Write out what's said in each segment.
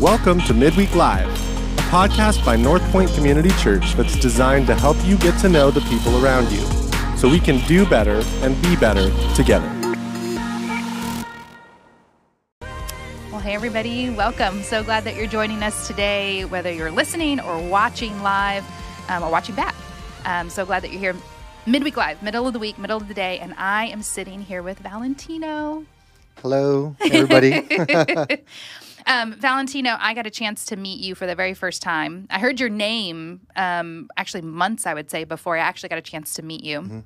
Welcome to Midweek Live, a podcast by North Point Community Church that's designed to help you get to know the people around you so we can do better and be better together. Well, hey, everybody, welcome. So glad that you're joining us today, whether you're listening or watching live um, or watching back. I'm so glad that you're here midweek live, middle of the week, middle of the day, and I am sitting here with Valentino. Hello, everybody. Um, Valentino, I got a chance to meet you for the very first time. I heard your name um, actually months, I would say, before I actually got a chance to meet you.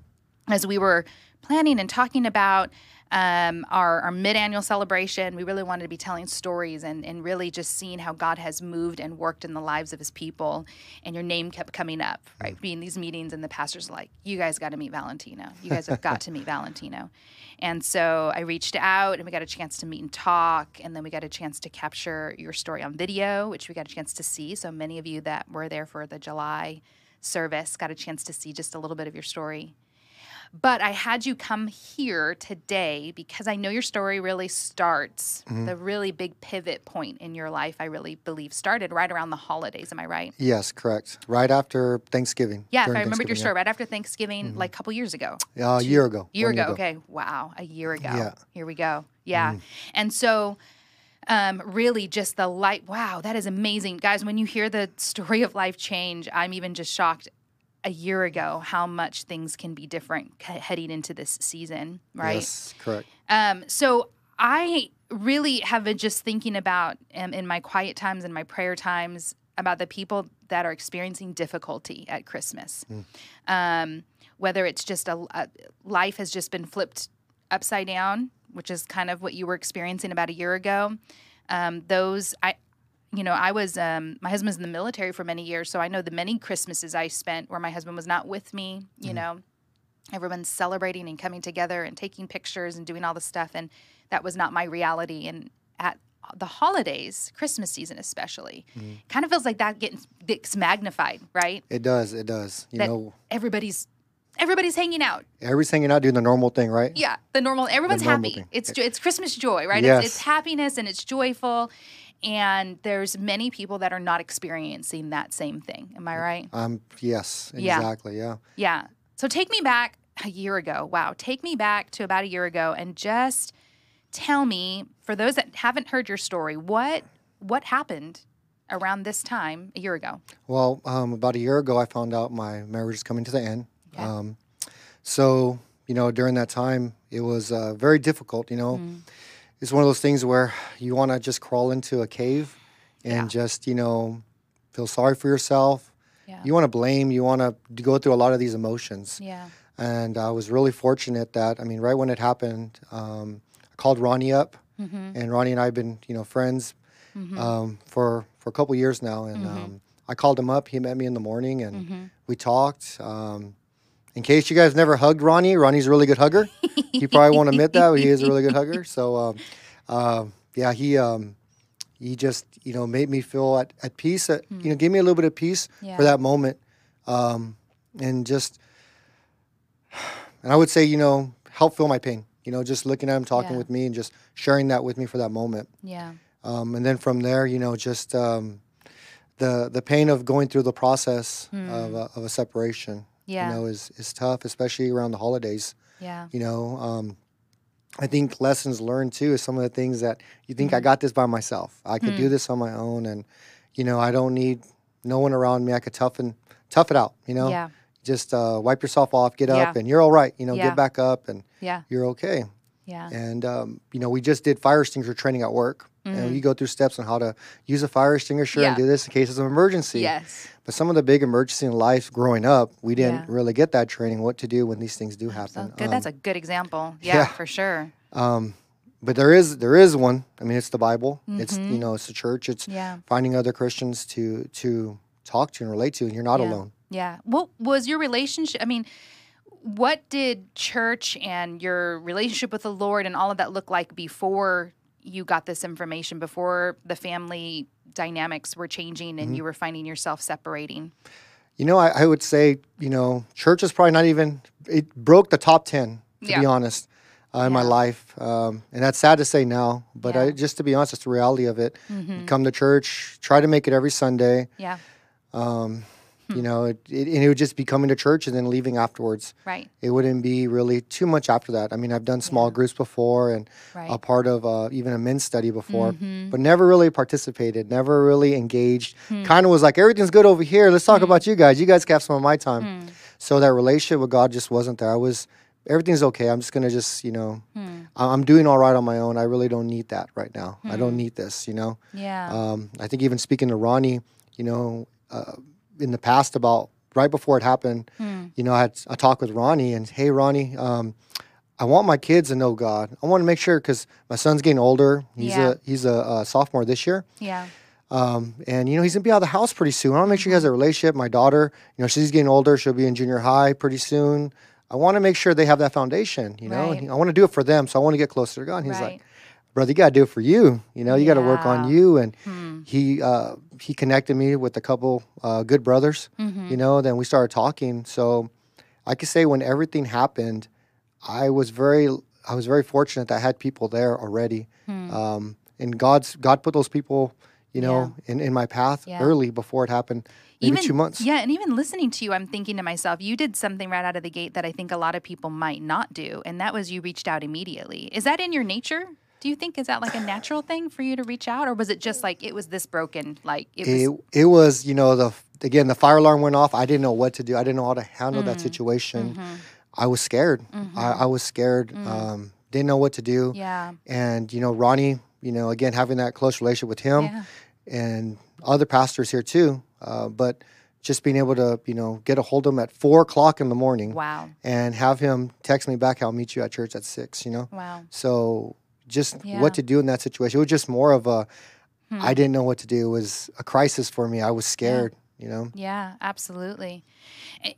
As we were planning and talking about um, our, our mid annual celebration, we really wanted to be telling stories and, and really just seeing how God has moved and worked in the lives of his people. And your name kept coming up, right? Being these meetings, and the pastor's like, You guys got to meet Valentino. You guys have got to meet Valentino. And so I reached out and we got a chance to meet and talk. And then we got a chance to capture your story on video, which we got a chance to see. So many of you that were there for the July service got a chance to see just a little bit of your story. But I had you come here today because I know your story really starts, mm-hmm. the really big pivot point in your life, I really believe, started right around the holidays. Am I right? yes, correct. Right after Thanksgiving. Yeah, if I remembered your story, right after Thanksgiving, mm-hmm. like a couple years ago. Yeah, a year ago. year one ago. Okay. Wow. A year ago. Yeah. Here we go. Yeah. Mm-hmm. And so, um, really, just the light. Wow, that is amazing, guys. When you hear the story of life change, I'm even just shocked. A year ago, how much things can be different heading into this season, right? Yes, correct. Um, so I really have been just thinking about um, in my quiet times and my prayer times about the people that are experiencing difficulty at Christmas. Um, whether it's just a, a life has just been flipped upside down, which is kind of what you were experiencing about a year ago. Um, those I. You know, I was um, my husband's in the military for many years, so I know the many Christmases I spent where my husband was not with me. You know, everyone's celebrating and coming together and taking pictures and doing all the stuff and that was not my reality and at the holidays christmas season especially kind of feels like that getting gets magnified right It does. It does. You that know, everybody's everybody's hanging out everybody's hanging out doing the normal thing, right? yeah the normal everyone's normal happy thing. it's it's christmas joy right Yes. it's, it's happiness and it's joyful and there's many people that are not experiencing that same thing am i right Um. Yes. Yeah. Exactly. Yeah. Yeah. So take me back a year ago. Wow. Take me back to about a year ago and just tell me, for those that haven't heard your story, what what happened around this time a year ago? Well, um, about a year ago, I found out my marriage is coming to the end. Okay. Um, so you know, during that time, it was uh, very difficult. You know, Mm. It's one of those things where you want to just crawl into a cave and Yeah. just you know feel sorry for yourself. Yeah. You want to blame. You want to go through a lot of these emotions. Yeah. And I was really fortunate that I mean, right when it happened, um, I called Ronnie up, Mm-hmm. and Ronnie and I have been you know friends um, for for a couple years now. And um, I called him up. He met me in the morning, and Mm-hmm. we talked. Um, in case you guys never hugged Ronnie, Ronnie's a really good hugger. he probably won't admit that, but he is a really good hugger. So, um, uh, yeah, he um, he just you know made me feel at, at peace. At, You know, gave me a little bit of peace Yeah. for that moment, um, and just and I would say you know help feel my pain. You know, just looking at him, talking Yeah. with me, and just sharing that with me for that moment. Yeah. Um, and then from there, you know, just um, the the pain of going through the process of, a, of a separation. Yeah. you know, is is tough, especially around the holidays. Yeah. You know, um, I think lessons learned too is some of the things that you think I Mm-hmm. got this by myself. I could Hmm. do this on my own, and you know, I don't need no one around me. I could toughen tough it out. You know, Yeah. just uh, wipe yourself off, get up, Yeah. and you're all right. You know, Yeah. get back up, and Yeah. you're okay. Yeah. And um, you know, we just did fire extinguisher training at work, and you go through steps on how to use a fire extinguisher Mm. Yeah. and do this in cases of emergency. Yes. But some of the big emergency in life growing up, we didn't Yeah. really get that training. What to do when these things do So happen. good. That's Um, a good example. Yeah, yeah. for sure. um, but there is there is one. I mean, it's the Bible. It's Mm-hmm. you know, it's the church. It's Yeah. finding other Christians to to talk to and relate to, and you're not alone. Yeah. What was your relationship? I mean, what did church and your relationship with the Lord and all of that look like before you got this information, before the family dynamics were changing and you were finding yourself separating? You know, I, I would say, you know, church is probably not even, it broke the top 10, to Yeah. be honest. uh, in my life, um, and that's sad to say now. But I, just to be honest, it's the reality of it. Mhm. Come to church, try to make it every Sunday. Yeah. Um, Hmm. You know, it, it, and it would just be coming to church and then leaving afterwards. Right. It wouldn't be really too much after that. I mean, I've done small Yeah. groups before and Right. a part of uh, even a men's study before, Mhm. but never really participated, never really engaged. Hmm. Kind of was like, everything's good over here. Let's talk about you guys. You guys can have some of my time. Hmm. So that relationship with God just wasn't there. I was, everything's okay. I'm just gonna just, you know, Hmm. I'm doing all right on my own. I really don't need that right now. I Hmm. don't need this, you know. Yeah. Um, I think even speaking to Ronnie, you know, uh, in the past about right before it happened, Hmm. you know, I had a talk with Ronnie and, hey, Ronnie, um, I want my kids to know God. I want to make sure because my son's getting older. He's Yeah. a he's a, uh sophomore this year, Yeah. um, and you know he's gonna be out of the house pretty soon. I want to make sure he has a relationship. My daughter, you know, she's getting older. She'll be in junior high pretty soon. I want to make sure they have that foundation. You know, Right. I want to do it for them, so I want to get closer to God. And he's Right. like, brother, you got to do it for you. You know, you got to work on you. And Hmm. he uh, he connected me with a couple uh, good brothers. Mhm. You know, then we started talking. So I could say when everything happened, I was very I was very fortunate that I had people there already. Hmm. Um, and God's God put those people, you know, in, in my path Yeah. early before it happened. Maybe two months. Yeah, and even listening to you, I'm thinking to myself, you did something right out of the gate that I think a lot of people might not do, and that was you reached out immediately. Is that in your nature? Do you think is that like a natural thing for you to reach out, or was it just like it was this broken? Like it was. It, it was, you know, the again the fire alarm went off. I didn't know what to do. I didn't know how to handle that Mm. situation. Mhm. I was scared. I, Mhm. I was scared. Mm. Um, didn't know what to do. yeah. And you know, Ronnie, you know, again having that close relationship with him Yeah. and other pastors here too. Uh, but just being able to, you know, get a hold of him at four o'clock in the morning Wow. and have him text me back, "I'll meet you at church at six, You know, Wow. so just Yeah. what to do in that situation. It was just more of a Hmm. I didn't know what to do. It was a crisis for me. I was scared. You know. Yeah, absolutely.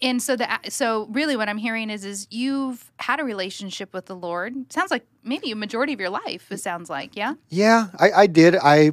And so the so really what I'm hearing is is you've had a relationship with the Lord. Sounds like maybe a majority of your life. It sounds like, yeah. Yeah, I, I did. I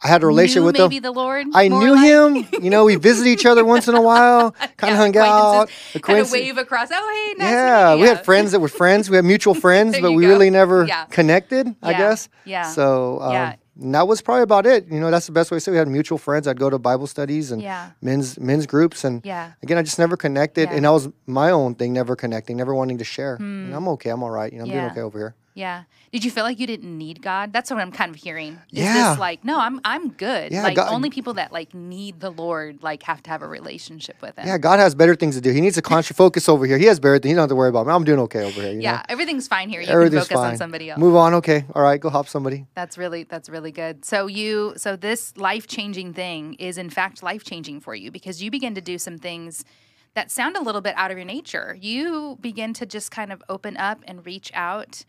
I had a relationship with maybe him. the Lord. I knew like? him. You know, we visited each other once in a while, kind of Yeah, hung out. acquaintances. Had a wave across. Oh, hey, nice to yeah, we had friends that were friends. We had mutual friends, but we go. really never Yeah. connected. I guess. Yeah. So um, Yeah. and that was probably about it. You know, that's the best way to say. it. We had mutual friends. I'd go to Bible studies and yeah. men's men's groups, and Yeah. again, I just never connected, Yeah. and that was my own thing, never connecting, never wanting to share. And I'm okay. I'm all right. You know, I'm Yeah. doing okay over here. Yeah. Did you feel like you didn't need God? That's what I'm kind of hearing. Is Yeah. this like, no, I'm I'm good. Yeah, like God- only people that like need the Lord like have to have a relationship with him. Yeah, God has better things to do. He needs to conscious focus over here. He has better things. He don't have to worry about me. I'm doing okay over here. You Yeah, know? everything's fine here. You Everything's can focus fine. on somebody else. Move on. Okay. All right. Go help somebody. That's really that's really good. So you so this life-changing thing is in fact life-changing for you because you begin to do some things that sound a little bit out of your nature. You begin to just kind of open up and reach out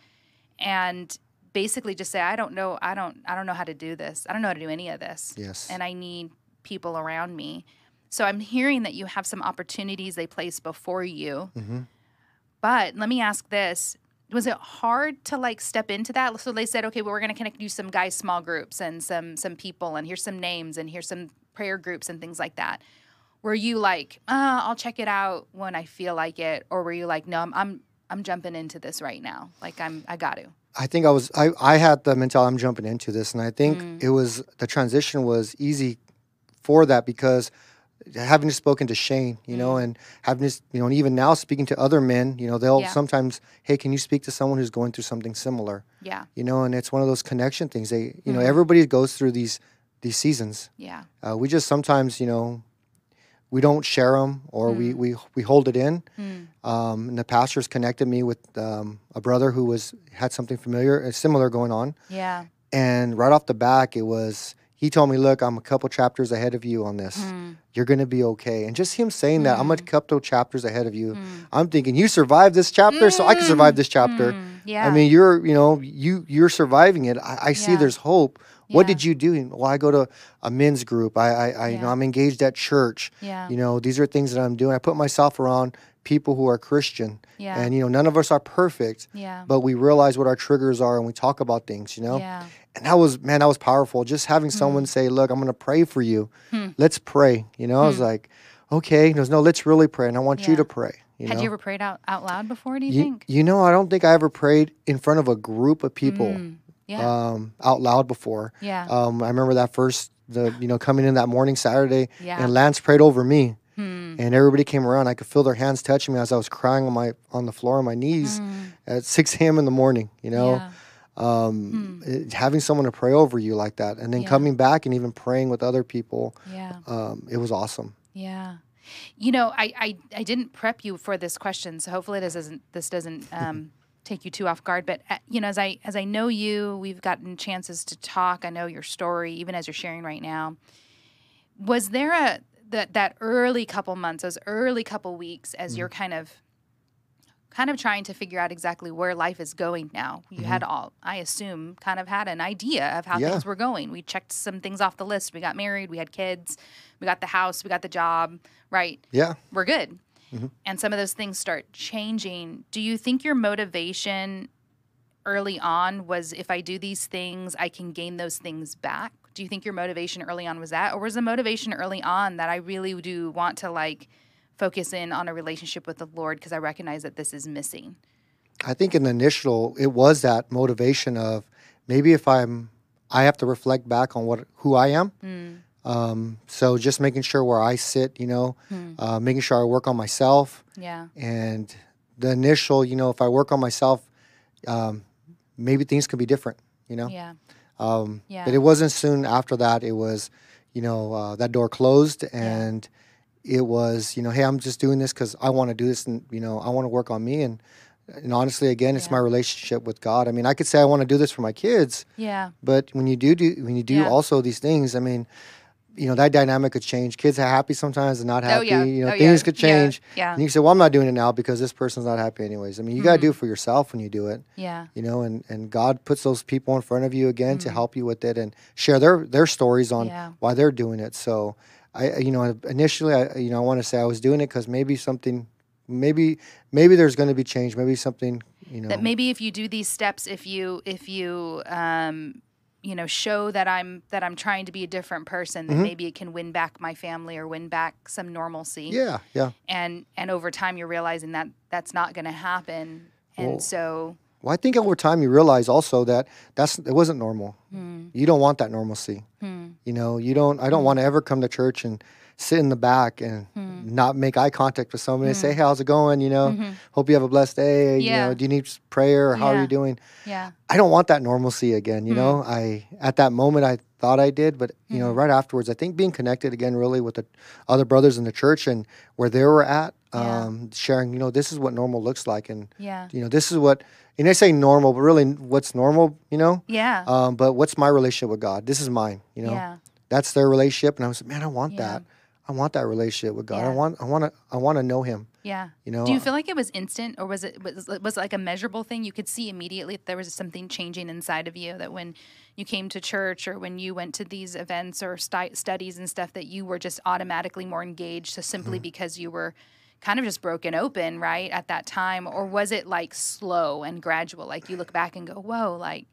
and basically just say I don't know I don't I don't know how to do this. I don't know how to do any of this. Yes. And I need people around me. So I'm hearing that you have some opportunities they place before you. Mhm. But let me ask this. Was it hard to like step into that? So they said, okay, well, we're going to connect you some guys, small groups, and some some people, and here's some names, and here's some prayer groups and things like that. Were you like, uh, I'll check it out when I feel like it, or were you like, no, I'm I'm, I'm jumping into this right now, like I'm I got to. I think I was. I, I had the mentality. I'm jumping into this, and I think Mm. it was the transition was easy for that because having just spoken to Shane, you know, Mm. and having just you know, and even now speaking to other men, you know, they'll Yeah. sometimes, hey, can you speak to someone who's going through something similar? Yeah, You know, and it's one of those connection things. They, you know, Mhm. everybody goes through these these seasons. yeah, Uh, we just sometimes, you know, we don't share them or we, we we hold it in. Mm. Um, and the pastors connected me with um, a brother who was had something familiar, uh, similar going on. yeah, And right off the back, it was he told me, "Look, I'm a couple chapters ahead of you on this. Mm. You're gonna be okay." And just him saying that, I'm a Mm. couple chapters ahead of you. Mm. I'm thinking, you survived this chapter, so I can survive this chapter. Mm. Yeah, I mean, you're, you know, you you're surviving it. I, I see Yeah. there's hope. What did you do? Well, I go to a men's group. I, I, I you know, I'm engaged at church. yeah, You know, these are things that I'm doing. I put myself around people who are Christian, yeah, and you know, none of us are perfect, yeah, but we realize what our triggers are, and we talk about things. You know, yeah, and that was man, that was powerful. Just having someone say, "Look, I'm going to pray for you. Hmm. Let's pray." You know, I was Hmm. like, "Okay." He goes, "No, let's really pray, and I want you to pray." You Had know? you ever prayed out, out loud before, do you, you, think? you know, I don't think I ever prayed in front of a group of people Mm, yeah. um, out loud before. yeah. Um, I remember that first, the you know, coming in that morning Saturday, yeah. and Lance prayed over me, Hmm. and everybody came around. I could feel their hands touching me as I was crying on my on the floor on my knees Mm, at 6 a.m. in the morning. You know, yeah. um, it- having someone to pray over you like that, and then Yeah. coming back and even praying with other people, Yeah. um, it was awesome. Yeah. You know, I, I, I didn't prep you for this question, so hopefully this doesn't this doesn't um, take you too off guard. But uh, you know, as I as I know you, we've gotten chances to talk. I know your story, even as you're sharing right now. Was there a that that early couple months, those early couple weeks, as you're kind of kind of trying to figure out exactly where life is going now? You had all, I assume, kind of had an idea of how Yeah. things were going. We checked some things off the list. We got married. We had kids. We got the house. We got the job. Right Yeah. we're good. Mhm. And some of those things start changing. Do you think your motivation early on was if I do these things, I can gain those things back? Do you think your motivation early on was that? Or was the motivation early on that I really do want to like focus in on a relationship with the Lord because I recognize that this is missing? I think in the initial, it was that motivation of maybe if I'm, I have to reflect back on what who I am. Mm. Um, so just making sure where I sit, you know, Hmm. uh, making sure I work on myself. Yeah. And the initial, you know, if I work on myself, um, maybe things could be different, you know. Yeah. Um, Yeah. But it wasn't soon after that. It was, you know, uh, that door closed and it was, you know, hey, I'm just doing this because I want to do this and, you know, I want to work on me. And, and honestly, again, it's Yeah. my relationship with God. I mean, I could say I want to do this for my kids, Yeah. but when you do, do when you do Yeah. also these things, I mean, you know, that dynamic could change. Kids are happy sometimes and not happy. Oh, yeah. You know, Oh, things yeah. could change. Yeah. yeah. And you can say, well, I'm not doing it now because this person's not happy anyways. I mean, you got to Mm-hmm. do it for yourself when you do it Yeah. you know and and god puts those people in front of you again Mm. to help you with it and share their their stories on Yeah. why they're doing it so i I- you know initially i you know i want to say i was doing it because maybe something maybe maybe there's going to be change maybe something you know that maybe if you do these steps if you if you um you know show that i'm that i'm trying to be a different person then Mhm. maybe it can win back my family or win back some normalcy. Yeah yeah. And and over time you're realizing that that's not going to happen. And Well, so well i think over time you realize also that that's it wasn't normal. Hmm, you don't want that normalcy. Hmm, you know you don't i don't want to ever come to church and sit in the back and hmm, not make eye contact with somebody and say Mm. hey how's it going you know mhm. hope you have a blessed day you know do you need prayer or how are you doing yeah I don't want that normalcy again. You Hmm. know, I at that moment I thought I did, but you know, Mhm. right afterwards, I think being connected again, really with the other brothers in the church and where they were at, Yeah. um, sharing. You know, this is what normal looks like, and yeah you know, this is what. And I say normal, but really, what's normal? You know, yeah um, but what's my relationship with God? This is mine. You know, yeah that's their relationship, and I was, like, man, I want Yeah. that. I want that relationship with God. I want, I want to, I want to know Him. yeah. You know, do you uh, feel like it was instant or was it was, was it like a measurable thing? You could see immediately if there was something changing inside of you that when you came to church or when you went to these events or stu- studies and stuff that you were just automatically more engaged so simply mm-hmm. because you were kind of just broken open right at that time? Or was it like slow and gradual? Like you look back and go whoa like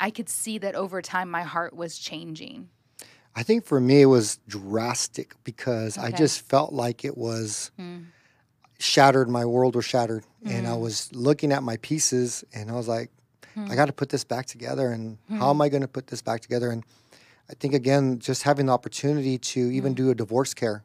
i could see that over time my heart was changing I think for me it was drastic because I just felt like it was. Mm. shattered my world was shattered and i Mm. was looking at my pieces and i was like Hmm. i got to put this back together and how Hmm. am i going to put this back together and i think again just having the opportunity to even do a divorce care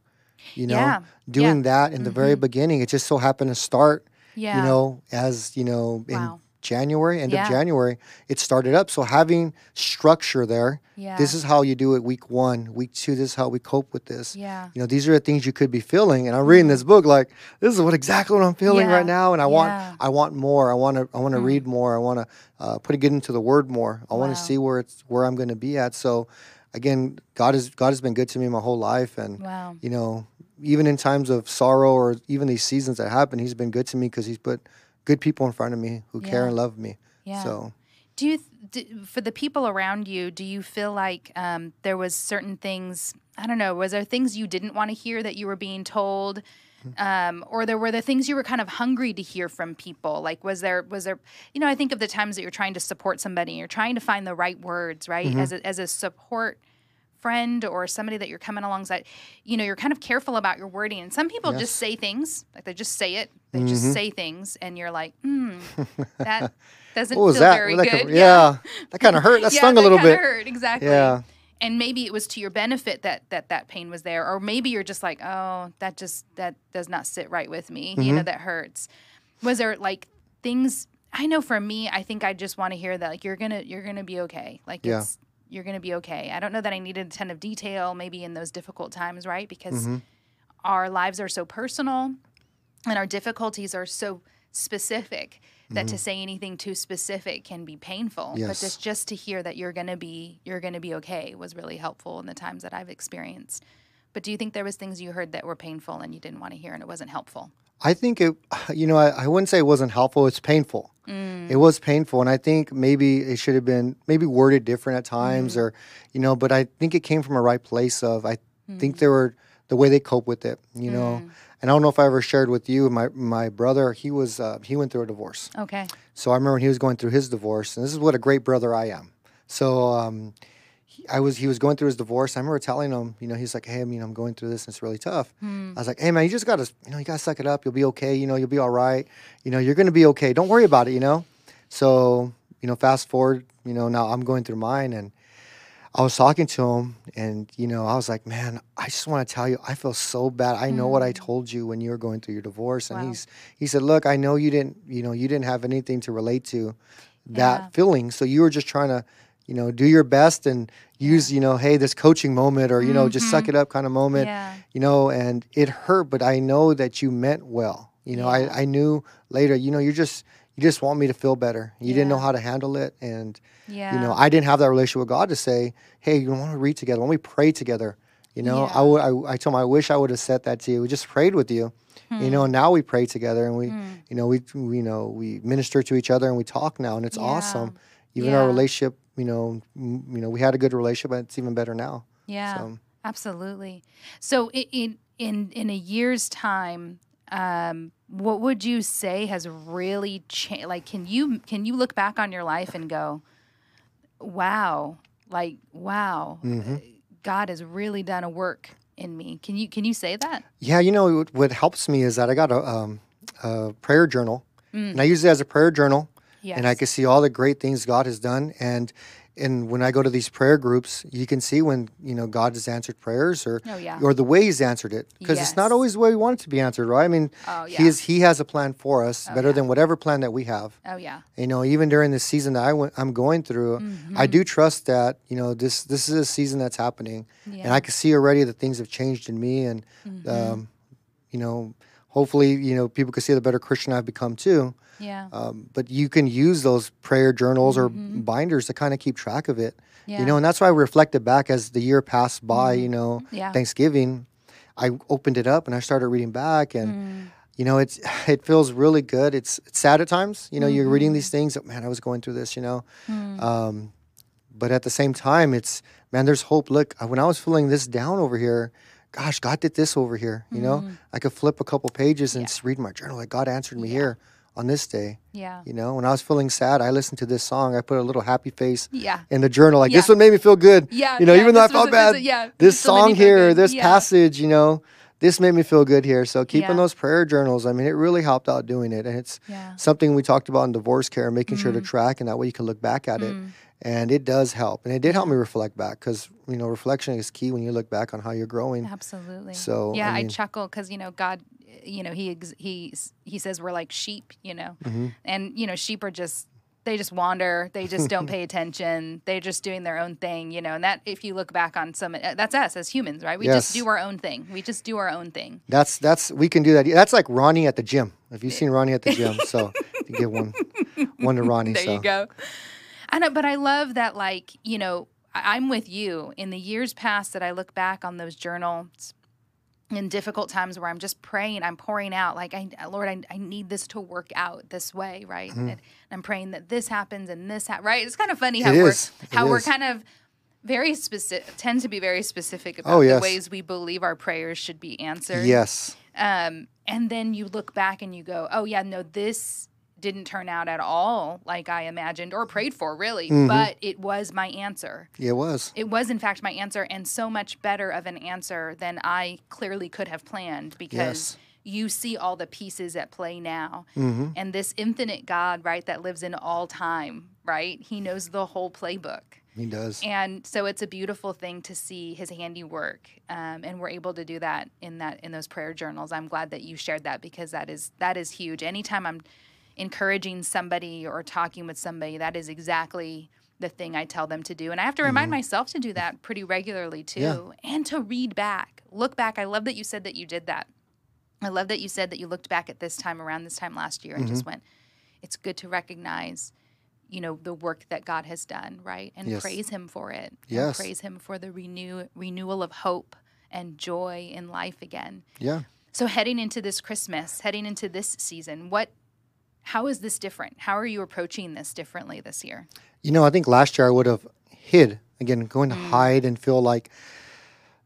you know Hmm. Yeah. doing that in the very Mhm. beginning it just so happened to start yeah you know as you know in Wow. January end Yeah. of january it started up. So having structure there yeah. this is how you do it week one week two this is how we cope with this. Yeah. You know these are the things you could be feeling. And i'm reading this book like this is what exactly what i'm feeling Yeah. right now and i want i want more. I want to i want to Mm. read more. I want to uh, put it get into the word more. I want to see where it's where i'm going to be at. So again god has god has been good to me my whole life. And wow. you know even in times of sorrow or even these seasons that happen he's been good to me because he's put good people in front of me who care and love me yeah so Do you, th- d for the people around you, do you feel like um, there was certain things? I don't know. Was there things you didn't want to hear that you were being told, um, or there were the things you were kind of hungry to hear from people? Like, was there was there? You know, I think of the times that you're trying to support somebody, you're trying to find the right words, right, Mhm. as a, as a support friend or somebody that you're coming alongside, you know, you're kind of careful about your wording. And some people just say things, like they just say it, they just Mm-hmm. say things, and you're like, hmm, that doesn't feel that? very That good. yeah. that kind of hurt. That Yeah, stung a little bit. Hurt exactly. Yeah. And maybe it was to your benefit that that that pain was there, or maybe you're just like, oh, that just that does not sit right with me. You Mm-hmm. know, that hurts. Was there like things? I know for me, I think I just want to hear that like you're gonna you're gonna be okay. Like Yeah. it's you're gonna be okay. I don't know that I needed a ton of detail, maybe in those difficult times, right? Because Mm-hmm. our lives are so personal, and our difficulties are so specific that to say anything too specific can be painful. But Mm-hmm. Just just to hear that you're gonna be you're gonna be okay was really helpful in the times that I've experienced. But do you think there was things you heard that were painful and you didn't want to hear and it wasn't helpful? I think it, you know, I, I wouldn't say it wasn't helpful. It's painful. Mm. It was painful. And I think maybe it should have been maybe worded different at times Mm-hmm. or, you know, but I think it came from a right place of, I Mm. think they were, the way they cope with it, you know. And I don't know if I ever shared with you, my, my brother, he was, uh, he went through a divorce. Okay. So I remember when he was going through his divorce, and this is what a great brother I am. So um, he, I was he was going through his divorce. I remember telling him, you know, he's like, hey, I mean, I'm going through this, and it's really tough. Hmm. I was like, hey, man, you just gotta, you know, you gotta suck it up. You'll be okay. You know, you'll be all right. You know, you're gonna be okay. Don't worry about it. You know. So you know, fast forward. You know, now I'm going through mine, and I was talking to him, and you know, I was like, man, I just want to tell you, I feel so bad. I know what I hmm. told you when you were going through your divorce, and Wow. he's he said, look, I know you didn't, you know, you didn't have anything to relate to that Yeah. feeling, so you were just trying to, you know, do your best and use, you know, hey, this coaching moment, or you know, just suck mm-hmm. it up kind of moment, Yeah. you know, and it hurt, but I know that you meant well. You know, Yeah. I I knew later, you know, you're just you just want me to feel better. You didn't know how to handle it, and Yeah. you know, I didn't have that relationship with God to say, "Hey, you want to read together? Why don't we pray together?" You know, I Yeah. would. I, I told him I wish I would have said that to you. We just prayed with you. You know, and now we pray together, and we, hmm. you know, we, we, you know, we minister to each other, and we talk now, and it's awesome. Even our relationship, you know, m- you know, we had a good relationship, and it's even better now. Yeah, So- absolutely. So in in in a year's time, um, what would you say has really changed? Like, can you can you look back on your life and go, "Wow, like wow, Mm-hmm. God has really done a work in me." Can you can you say that? Yeah, you know what, what helps me is that I got a, um, a prayer journal, Mm. and I use it as a prayer journal, and I can see all the great things God has done. And and when I go to these prayer groups, you can see when you know God has answered prayers, or Oh, yeah. or the way He's answered it, because it's not always the way we want it to be answered, right? I mean, Oh, He is He has a plan for us, better yeah. than whatever plan that we have. Oh yeah. You know, even during the season that I went, I'm going through, Mm-hmm. I do trust that you know this this is a season that's happening, and I can see already that things have changed in me, and Mm-hmm. um, you know, hopefully, you know, people can see the better Christian I've become too. Yeah. Um, but you can use those prayer journals or binders to kind of keep track of it. Yeah. You Mm-hmm. Know, and that's why I reflected back as the year passed by. You know, Mm-hmm. Yeah. Thanksgiving, I opened it up and I started reading back, and Mm. you know, it's it feels really good. It's it's sad at times. You know, you're Mm-hmm. reading these things. Oh, man, I was going through this. You know, Mm. um, but at the same time, it's man, there's hope. Look, when I was feeling this down over here. Gosh, God did this over here. You know, I could flip a couple pages and Mm-hmm. Yeah. read my journal. Like God answered me here on this day. Yeah. You know, when I was feeling sad, I listened to this song. I put a little happy face Yeah. in the journal. Like this one made me feel good. Yeah, You know, yeah, even though I felt this bad, yeah, this this still made song here, this Yeah. passage, you know, this made me feel good here. So keeping Yeah. those prayer journals, I mean, it really helped out doing it. And it's Yeah. Mm-hmm. something we talked about in divorce care, making sure to track, and that way you can look back at it. Mm. And it does help. And it did help me reflect back because, you know, reflection is key when you look back on how you're growing. Absolutely. So, yeah, I I, chuckle because you know God, you know he ex- he he says we're like sheep, you know, Mm-hmm. and you know sheep are just they just wander, they just don't pay attention, they're just doing their own thing, you know, and that if you look back on some, uh, that's us as humans, right? We just do our own thing. We just do our own thing. That's that's we can do that. That's like Ronnie at the gym. have you've seen Ronnie at the gym, so you get one one to Ronnie. There so. you go. I but I love that, like, you know, I'm with you. In the years past that I look back on those journals in difficult times where I'm just praying, I'm pouring out, like, I, Lord, I, I need this to work out this way, right? Mm-hmm. And I'm praying that this happens and this, ha- right? It's kind of funny how It we're how we're kind of very specific, tend to be very specific about Oh, the ways we believe our prayers should be answered. Yes. Um, and then you look back and you go, oh yeah, no, this didn't turn out at all like I imagined or prayed for, really. Mm-hmm. But it was my answer. It was. It was, in fact, my answer, and so much better of an answer than I clearly could have planned because Yes. you see all the pieces at play now. Mm-hmm. And this infinite God, right, that lives in all time, right? He knows the whole playbook. He does. And so it's a beautiful thing to see his handiwork, um, and we're able to do that in that in those prayer journals. I'm glad that you shared that because that is that is huge. Anytime I'm encouraging somebody or talking with somebody, that is exactly the thing I tell them to do. And I have to remind myself to do that pretty regularly too, Mm-hmm. Yeah. and to read back, look back. I love that you said that you did that. I love that you said that you looked back at this time around this time last year and Mm-hmm. just went, it's good to recognize, you know, the work that God has done, right? And Yes. praise him for it. And Yes. praise him for the renew renewal of hope and joy in life again. Yeah. So heading into this Christmas, heading into this season, what how is this different? How are you approaching this differently this year? You know, I think last year I would have hid again, going Mm. to hide and feel like,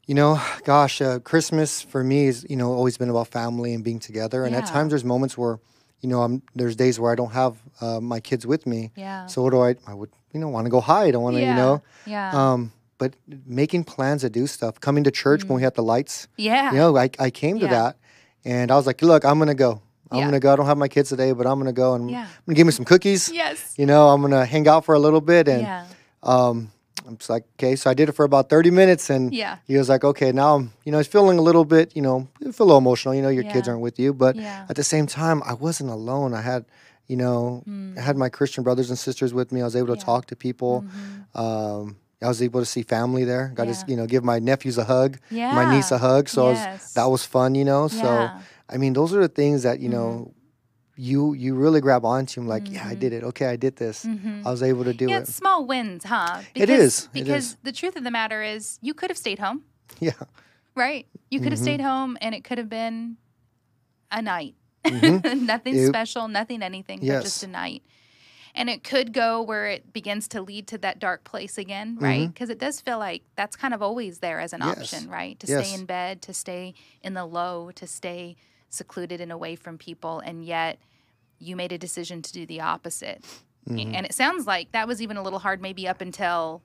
you know, gosh, uh, Christmas for me is you know always been about family and being together. And at times there's moments where, you know, I'm there's days where I don't have uh, my kids with me. Yeah. So what do I? I would you know want to go hide. I want to you know. Yeah. Um, but making plans to do stuff, coming to church when we had the lights, yeah. you know, I, I came to Mm. Yeah. that and I was like, look, I'm going to go. I'm Yeah. going to go. I don't have my kids today, but I'm going to go and Yeah. I'm to give me some cookies. yes. You know, I'm going to hang out for a little bit. And Yeah. um, I'm just like, okay. So I did it for about 30 minutes and Yeah. he was like, okay, now I'm, you know, he's feeling a little bit, you know, feel a little emotional. You know, your kids aren't with you. But Yeah. at the same time, I wasn't alone. I had, you know, I had my Christian brothers and sisters with me. I was able to Mm. Yeah. talk to people. Mhm. Um, I was able to see family there. Got Yeah. to, you know, give my nephews a hug, Yeah. my niece a hug. So I was- that was fun, you know. So Yeah. I mean, those are the things that you know, you you really grab onto. I'm like, yeah, I did it. Okay, I did this. Mhm. I was able to do Yeah, it. it's small wins, huh? It is. Because is. the truth of the matter is, you could have stayed home, Yeah, right? You could have Mhm. stayed home, and it could have been a night. Mhm. nothing It- special, nothing anything, but just a night. And it could go where it begins to lead to that dark place again, right? Because it does feel like that's kind of always there as an Mm-hmm. Yes. option, right? To Yes. stay in bed, to stay in the low, to stay secluded and away from people. And yet you made a decision to do the opposite. Mm-hmm. And it sounds like that was even a little hard maybe up until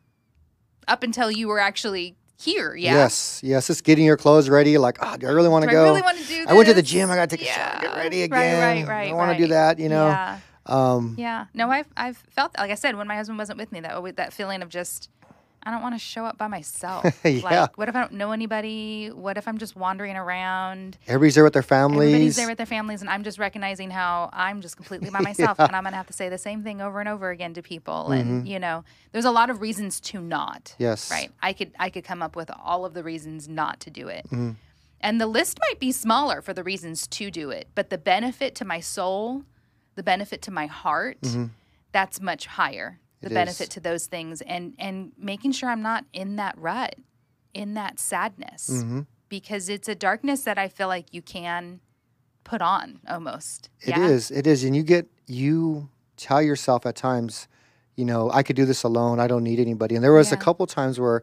up until you were actually here. Yeah. Yes, yes. Just getting your clothes ready. Like, oh, do I really want to I go? really want to do this? I went to the gym. I got to take a shower, get ready again. right, right, right I want to do that. You know. Yeah. Um, Yeah. No, I've I've felt like I said when my husband wasn't with me that that feeling of just I don't want to show up by myself. Yeah. Like, what if I don't know anybody? What if I'm just wandering around? everybody's there with their families. Everybody's there with their families, and I'm just recognizing how I'm just completely by myself, and I'm gonna have to say the same thing over and over again to people. And you know, there's a lot of reasons to not. Mm-hmm. Yes. Right. I could I could come up with all of the reasons not to do it. Mm-hmm. And the list might be smaller for the reasons to do it, but the benefit to my soul, the benefit to my heart, that's much higher. The Mm-hmm. It benefit is. to those things and and making sure I'm not in that rut, in that sadness. Mhm. Because it's a darkness that I feel like you can put on almost. It is. It is. And you get, you tell yourself at times, you know, I could do this alone. I don't need anybody. And there was a couple times where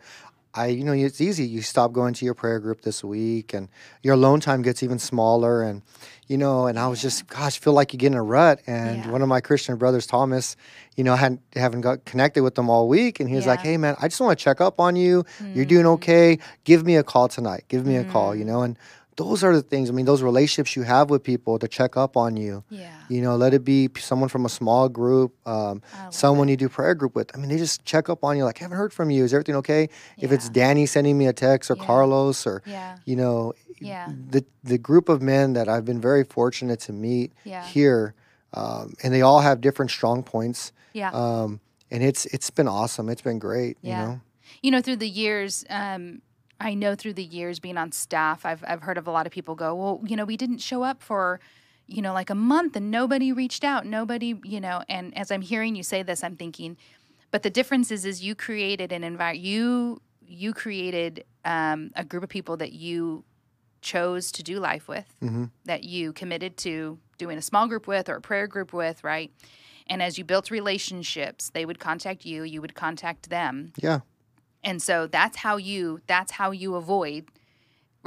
I, you know, it's easy. You stop going to your prayer group this week and your alone time gets even smaller. And, you know, and I was just, gosh, feel like you get in a rut. And Yeah. one of my Christian brothers, Thomas, you know, hadn't, haven't got connected with them all week. And he was like, Yeah. Mm. hey, man, I just want to check up on you. You're doing okay. Give me a call tonight. Give me a call, you know, and those are the things. I mean, those relationships you have with people to check up on you. Yeah. You know, let it be someone from a small group, um, someone you do prayer group with. I mean, they just check up on you, like, haven't heard from you. Is everything okay? If it's Danny sending me a text or Yeah. Carlos or, Yeah. you know, Yeah. the the group of men that I've been very fortunate to meet Yeah. here, um, and they all have different strong points. Yeah. Um, and it's it's been awesome. It's been great. Yeah. You know. you know through the years um, i know through the years being on staff I've, I've heard of a lot of people go well you know we didn't show up for you know like a month and nobody reached out nobody you know and as i'm hearing you say this i'm thinking but the difference is is you created an environment you you created um, a group of people that you chose to do life with hmm that you committed to doing a small group with or a prayer group with right? And as you built relationships they would contact you you would contact them. Yeah. And so that's how you that's how you avoid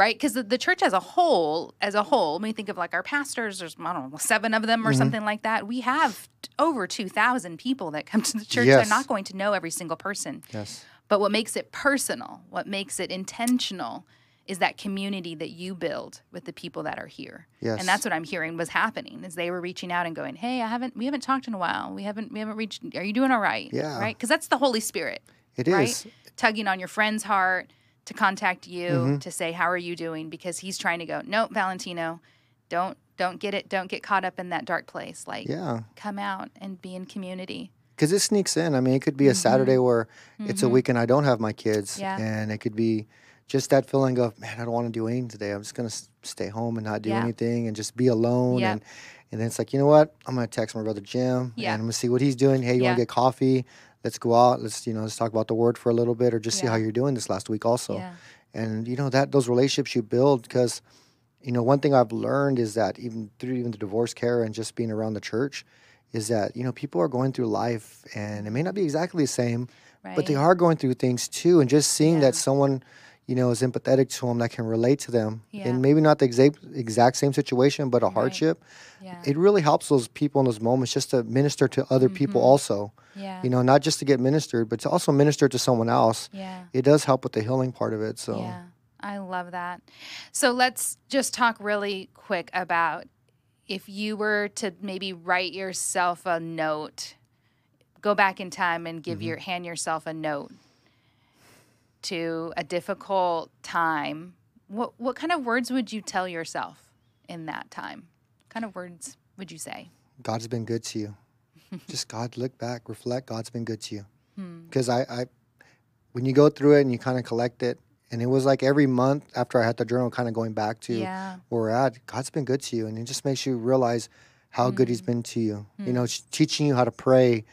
right? Because the, the church as a whole, as a whole, when we think of like our pastors, there's I don't know seven of them or mm-hmm. something like that. We have t- over two thousand people that come to the church. Yes. They're not going to know every single person. Yes. But what makes it personal, what makes it intentional, is that community that you build with the people that are here. Yes. And that's what I'm hearing was happening is they were reaching out and going, "Hey, I haven't we haven't talked in a while. We haven't we haven't reached are you doing all right?" Yeah. Right? Cuz that's the Holy Spirit, It is. right? Tugging on your friend's heart to contact you Mm-hmm. to say, "How are you doing?" because he's trying to go, "No, Valentino, don't don't get it don't get caught up in that dark place. Like Yeah. come out and be in community." because it sneaks in. I mean, it could be a Saturday where it's a weekend I don't have my kids, Mm-hmm. Yeah. and it could be just that feeling of man, I don't want to do anything today. I'm just gonna stay home and not do Yeah. anything and just be alone. Yep. And and then it's like, you know what? I'm gonna text my brother Jim, Yeah. and I'm gonna see what he's doing. Hey, you Yeah. want to get coffee? Let's go out. Let's you know, let's talk about the word for a little bit, or just see how you're doing this last week also. Yeah. And you know that those relationships you build because. You know, one thing I've learned is that even through even the divorce care and just being around the church, is that you know people are going through life and it may not be exactly the same, but they are going through things too. And just seeing Yeah. that someone, you know, is empathetic to them, that can relate to them, Yeah. and maybe not the exact exact same situation, but a hardship, Yeah. it really helps those people in those moments just to minister to other people Mm-hmm. also. yeah. You know, not just to get ministered, but to also minister to someone else. yeah. It does help with the healing part of it. So Yeah, I love that. So let's just talk really quick about if you were to maybe write yourself a note, go back in time and give your hand yourself a note to a difficult time. What what kind of words would you tell yourself in that time? What kind of words would you say? God's been good to you. just God, look back, reflect. God's been good to you. Hmm. Because I, I, when you go through it and you kind of collect it, and it was like every month after I had the journal, kind of going back to Yeah. where we're at. God's been good to you, and it just makes you realize how good Hmm. He's been to you. You know, teaching you how to pray.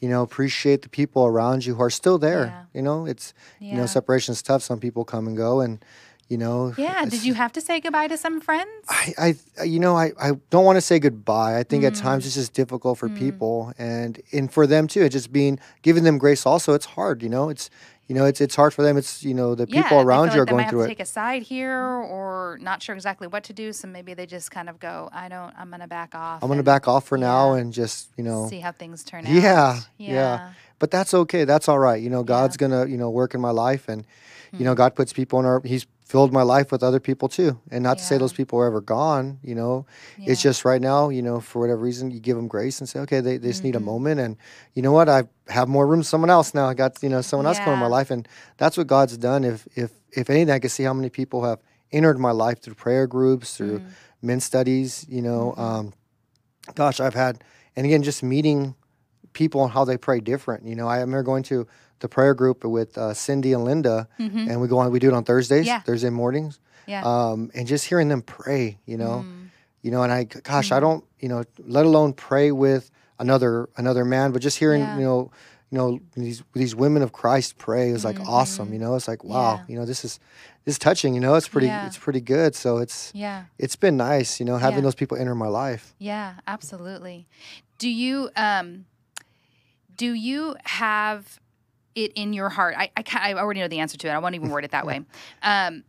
You know, appreciate the people around you who are still there. Yeah. You know, it's you know Yeah. separation's tough. Some people come and go, and you know. Yeah. Did you have to say goodbye to some friends? I, I you know I, I don't want to say goodbye. I think at Mm. times it's just difficult for people and and for them too. It's just being giving them grace. Also, it's hard. You know, it's you know it's it's hard for them. It's you know the people yeah, around they you are like going through to it. take a side here or not sure exactly what to do so maybe they just kind of go i don't i'm gonna back off I'm gonna back off for now and just you know see how things turn Yeah, out Yeah, yeah. But that's okay. That's all right. You know, God's gonna, you know, work in my life and you Hmm. know, God puts people in our he's filled my life with other people too. And not to say those people are ever gone, you know. Yeah. It's just right now, you know, for whatever reason, you give them grace and say, okay, they, they just need a Mm-hmm. moment. And you know what? I have more room someone else now. I got, you know, someone else coming in my life. And that's what God's done. If if if anything, I can see how many people have entered my life through prayer groups, through Mm. men's studies, you know. Mm-hmm. Um, gosh, I've had and again just meeting people and how they pray different. You know, I remember going to the prayer group with uh, Cindy and Linda, and we go on. We do it on Thursdays, Mm-hmm. Yeah. Thursday mornings, yeah um, and just hearing them pray. You know, Mm. you know, and I, gosh, Mm-hmm. I don't, you know, let alone pray with another another man, but just hearing, Yeah. you know. You know these these women of Christ pray is like awesome. You know, it's like wow. Mm-hmm. Yeah. You know, this is this is touching. You know, it's pretty Yeah. it's pretty good. So it's yeah it's been nice. You know, having Yeah. those people enter my life. yeah absolutely do you um do you have it in your heart i i, I already know the answer to it i won't even word it that way um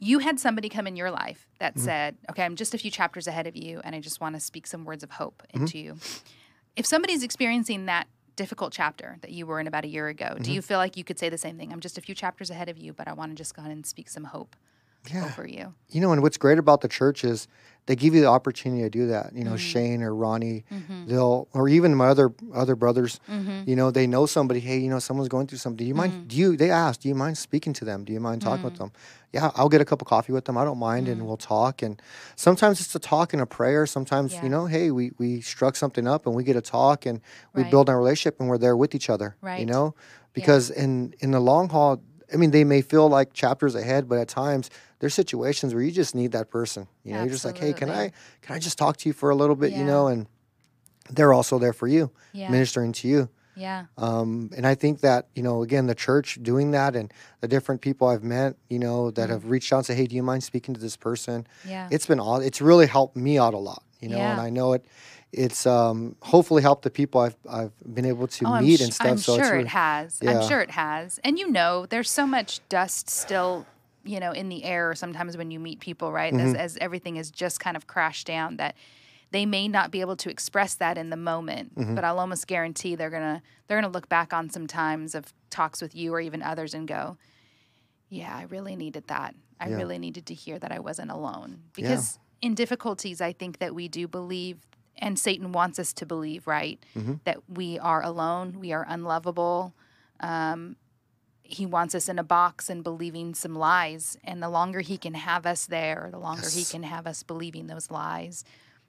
you had somebody come in your life that Mm-hmm. said, Okay, I'm just a few chapters ahead of you, and I just want to speak some words of hope Mm-hmm. into you. If somebody's experiencing that difficult chapter that you were in about a year ago, Mm-hmm. do you feel like you could say the same thing? I'm just a few chapters ahead of you, but I want to just go ahead and speak some hope Yeah. over you. you know, and what's great about the church is they give you the opportunity to do that. You know, Mm-hmm. Shane or Ronnie, they'll, or even my other other brothers. Mm-hmm. You know, they know somebody. Hey, you know, someone's going through something. Do you mind? Do you? They ask. Do you mind speaking to them? Do you mind talking Mm-hmm. with them? Yeah, I'll get a cup of coffee with them. I don't mind, and we'll talk. And sometimes it's a talk and a prayer. Sometimes Yeah. you know, hey, we we struck something up, and we get a talk, and we Right. build our relationship, and we're there with each other. Right. You know, because in in the long haul. I mean, they may feel like chapters ahead, but at times there's situations where you just need that person. You know, you're just like, hey, can I can I just talk to you for a little bit? You know, and they're also there for you, Yeah. ministering to you. Yeah. Um, and I think that you know, again, the church doing that, and the different people I've met, you know, that have reached out and say, hey, do you mind speaking to this person? Mm-hmm. Yeah. It's been all. It's really helped me out a lot. You know, and I know it. It's um, hopefully helped the people I've I've been able to Oh, meet and sh- stuff. I'm so sure really, it has. Yeah. I'm sure it has. And you know, there's so much dust still you know, in the air sometimes when you meet people, right? As, as everything is just kind of crashed down, that they may not be able to express that in the moment, but I'll almost guarantee they're gonna they're gonna look back on some times of talks with you or even others and go, yeah, I really needed that. I Yeah. really needed to hear that I wasn't alone. Because in difficulties, I think that we do believe, and Satan wants us to believe, right? Mm-hmm. That we are alone, we are unlovable. Um, he wants us in a box and believing some lies. And the longer he can have us there, the longer he can have us believing those lies,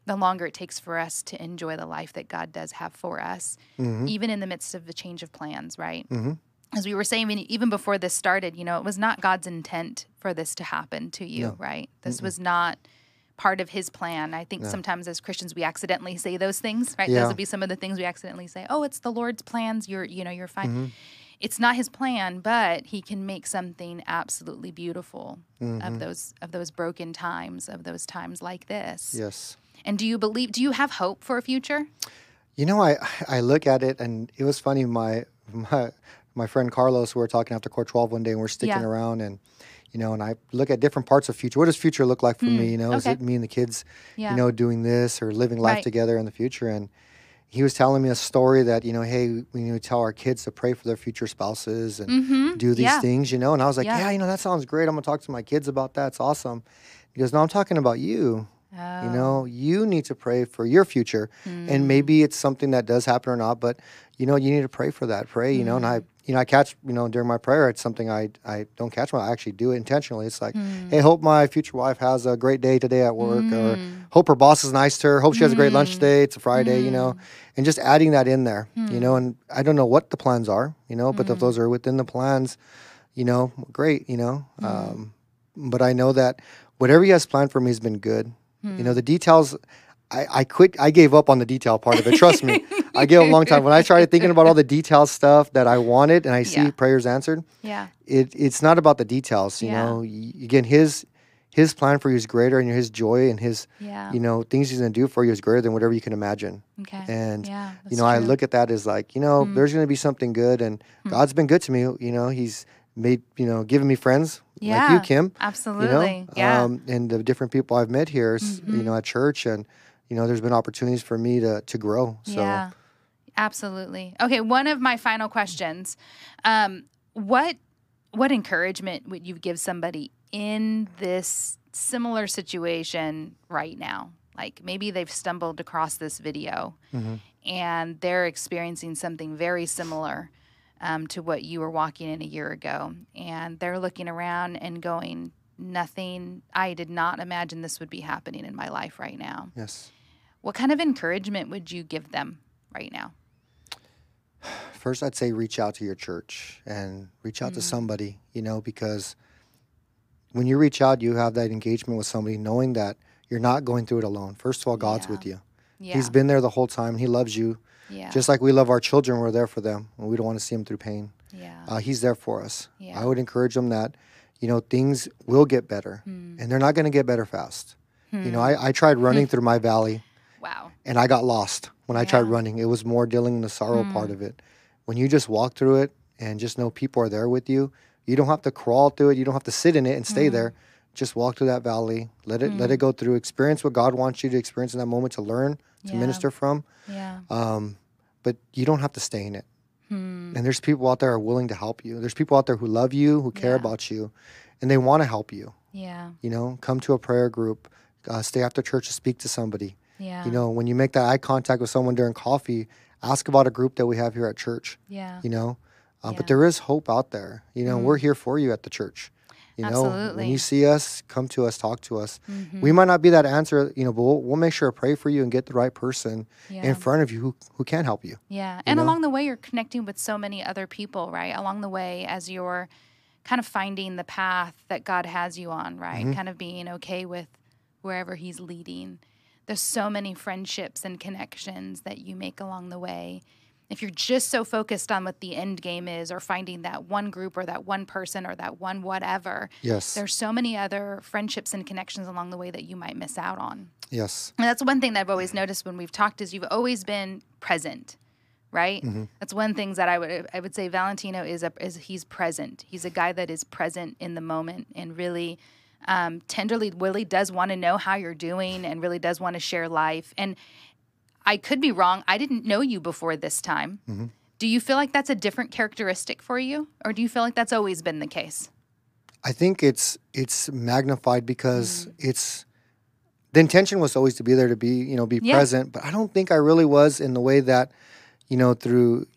the longer it takes for us to enjoy the life that God does have for us, Mm-hmm. even in the midst of the change of plans, right? As we were saying, even before this started, you know, it was not God's intent for this to happen to you, No. right? This was not part of his plan. I think sometimes as Christians we accidentally say those things, right? Yeah. Those would be some of the things we accidentally say. Oh, it's the Lord's plans. You're, you know, you're fine. Mm-hmm. It's not his plan, but he can make something absolutely beautiful Mm-hmm. of those of those broken times, of those times like this. Yes. And do you believe do you have hope for a future? You know, I I look at it and it was funny. My my my friend Carlos, we were talking after Core 12 one day, and we're sticking Yeah. around, and you know, and I look at different parts of future. What does future look like for me? You know, is it me and the kids, Yeah. you know, doing this or living life Right. together in the future? And he was telling me a story that you know, hey, we need to tell our kids to pray for their future spouses and mm-hmm. do these Yeah. things, you know. And I was like, Yeah. yeah, you know, that sounds great. I'm gonna talk to my kids about that. It's awesome. He goes, no, I'm talking about you. You know, oh. you need to pray for your future. And hmm. maybe it's something that does happen or not, but you know, you need to pray for that. Pray, you know, and I you know, I catch, you know, during my prayer, it's something I I don't catch my I actually do it intentionally. It's like, hmm. hey, hope my future wife has a great day today at work or hmm. hope her boss is nice to her, hope she has a great lunch hmm. today. It's a Friday, you know. And just adding that in there, you know, and I don't know what the plans are, you know, but if those are within the plans, you know, great, you know. Um, but I know that whatever he has planned for me has been good. You know, the details. I, I quit. I gave up on the detail part of it. Trust me, I gave up a long time. When I started thinking about all the detail stuff that I wanted, and I see Yeah. prayers answered, Yeah. it it's not about the details. You Yeah. know, again, his his plan for you is greater, and his joy and his Yeah. you know things he's gonna do for you is greater than whatever you can imagine. Okay. And yeah, you know, I true. Mm. look at that as like, you know, there's going to be something good, and God's been good to me. You know, He's made, you know, given me friends like you, Kim. Absolutely. You know, yeah. um, and the different people I've met here, s- you know, at church, and you know, there's been opportunities for me to to grow. So Yeah, absolutely. Okay, one of my final questions: um, what what encouragement would you give somebody in this similar situation right now? Like maybe they've stumbled across this video Mm-hmm. and they're experiencing something very similar um, to what you were walking in a year ago, and they're looking around and going, "Nothing. I did not imagine this would be happening in my life right now." yes, What kind of encouragement would you give them right now? First I'd say reach out to your church and reach out to Mm. somebody. You know, because when you reach out, you have that engagement with somebody, knowing that you're not going through it alone. First of all, God's Yeah. with you. Yeah. He's been there the whole time. He loves you. yeah. Just like we love our children, we're there for them, and we don't want to see them through pain. yeah. uh, he's there for us. Yeah. I would encourage them that, you know, things will get better, Hmm. and they're not going to get better fast. You know, I, I tried running through my valley, wow. and I got lost when I tried Yeah. Hmm. running. It was more dealing the sorrow part of it. When you just walk through it and just know people are there with you, you don't have to crawl through it. You don't have to sit in it and Hmm. stay there. Just walk through that valley. Let it let it go through. Experience what God wants you to experience in that moment to learn to Yeah. minister from. Yeah. Um, but you don't have to stay in it. Hmm. And there's people out there who are willing to help you. There's people out there who love you, who care Yeah. about you, and they want to help you. Yeah. You know, come to a prayer group, uh, stay after church to speak to somebody. Yeah. You know, when you make that eye contact with someone during coffee, ask about a group that we have here at church. Yeah. You know, uh, Yeah. But there is hope out there. You know, we're here for you at the church. You know, when Absolutely. Mm-hmm. you see us, come to us, talk to us. We might not be that answer, you know, but we'll, we'll make sure to pray for you and get the right person Yeah. in front of you who, who can help you. Yeah. And know? along the way, you're connecting with so many other people, right? Along the way, as you're kind of finding the path that God has you on, right? Mm-hmm. Kind of being okay with wherever He's leading. There's so many friendships and connections that you make along the way. If you're just so focused on what the end game is or finding that one group or that one person or that one whatever, Yes. there's so many other friendships and connections along the way that you might miss out on. Yes. And that's one thing that I've always noticed when we've talked is you've always been present, right? Mm-hmm. That's one thing that I would I would say Valentino is a is he's present. He's a guy that is present in the moment and really um, tenderly really does want to know how you're doing and really does want to share life. And I could be wrong. I didn't know you before this time. Do you feel like that's a different characteristic for you, or do you feel like that's always been the case? I think it's it's magnified because it's the intention was always to be there to be you know be Yeah. present, but I don't think I really was in the way that you know through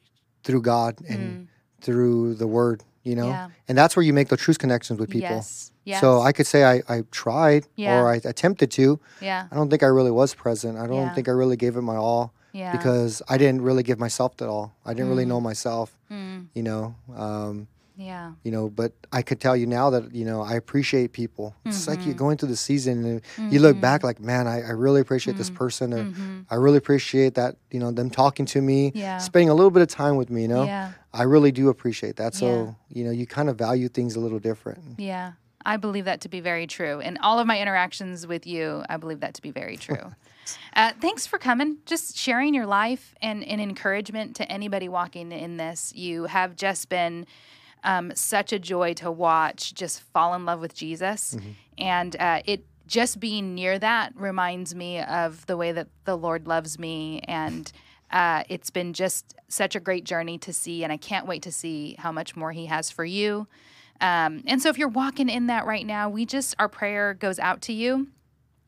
through God and through the Word, you know, Mm. Yeah. and that's where you make the truth connections with people. Yes. Yes. So I could say I, I tried Yeah. or I attempted to. yeah. I don't think I really was present. I don't Yeah. think I really gave it my all Yeah. because I didn't really give myself that all. I didn't really know myself, Mm. you know. Um, Yeah. you know but i could tell you now that you know i appreciate people it's like Mm-hmm. you're going through the season and you look back like man i, I really appreciate this person or i really appreciate that you know them talking to me Mm-hmm. Yeah. spending a little bit of time with me you know Yeah. i really do appreciate that so Yeah. you know you kind of value things a little different Yeah, I believe that to be very true. In all of my interactions with you, I believe that to be very true. uh, thanks for coming, just sharing your life and, and encouragement to anybody walking in this. You have just been um, such a joy to watch just fall in love with Jesus. And uh, it just being near that reminds me of the way that the Lord loves me. And uh, it's been just such a great journey to see. And I can't wait to see how much more He has for you. Um, and so if you're walking in that right now, we just, our prayer goes out to you.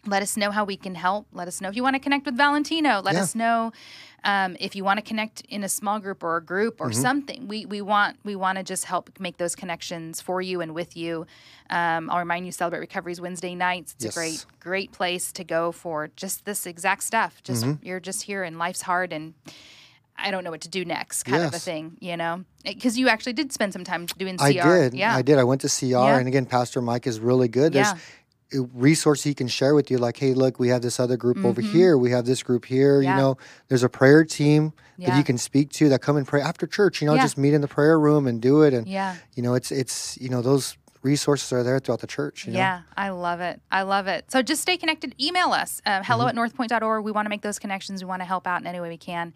Let us know how we can help. Let us know if you want to connect with Valentino. Let Yeah. us know um, if you want to connect in a small group or a group or something. We, we want we want to just help make those connections for you and with you. Um, I'll remind you, Celebrate Recovery's Wednesday nights. It's Yes. a great great place to go for just this exact stuff. Just you're just here and life's hard and I don't know what to do next, kind of a thing, you know? Because you actually did spend some time doing CR. i did Yeah. i did i went to cr Yeah. and again pastor mike is really good there's Yeah. a resource he can share with you like hey look we have this other group over here we have this group here Mm-hmm. Yeah. you know there's a prayer team that you can speak to that come and pray after church you know just meet in the prayer room and do it and Yeah. you know it's it's you know those resources are there throughout the church you know? Yeah, I love it. I love it. So just stay connected. Email us, uh, hello Mm-hmm. at northpoint.org. We want to make those connections. We want to help out in any way we can.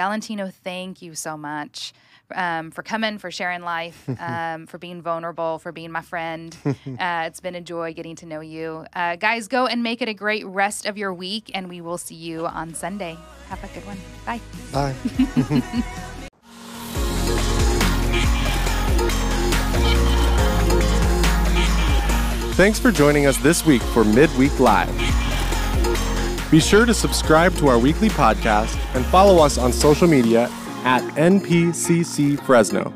Valentino, thank you so much um, for coming, for sharing life, um, for being vulnerable, for being my friend. Uh, it's been a joy getting to know you. Uh, guys, go and make it a great rest of your week, and we will see you on Sunday. Have a good one. Bye. bye Thanks for joining us this week for Midweek Live. Be sure to subscribe to our weekly podcast and follow us on social media at NPCC Fresno.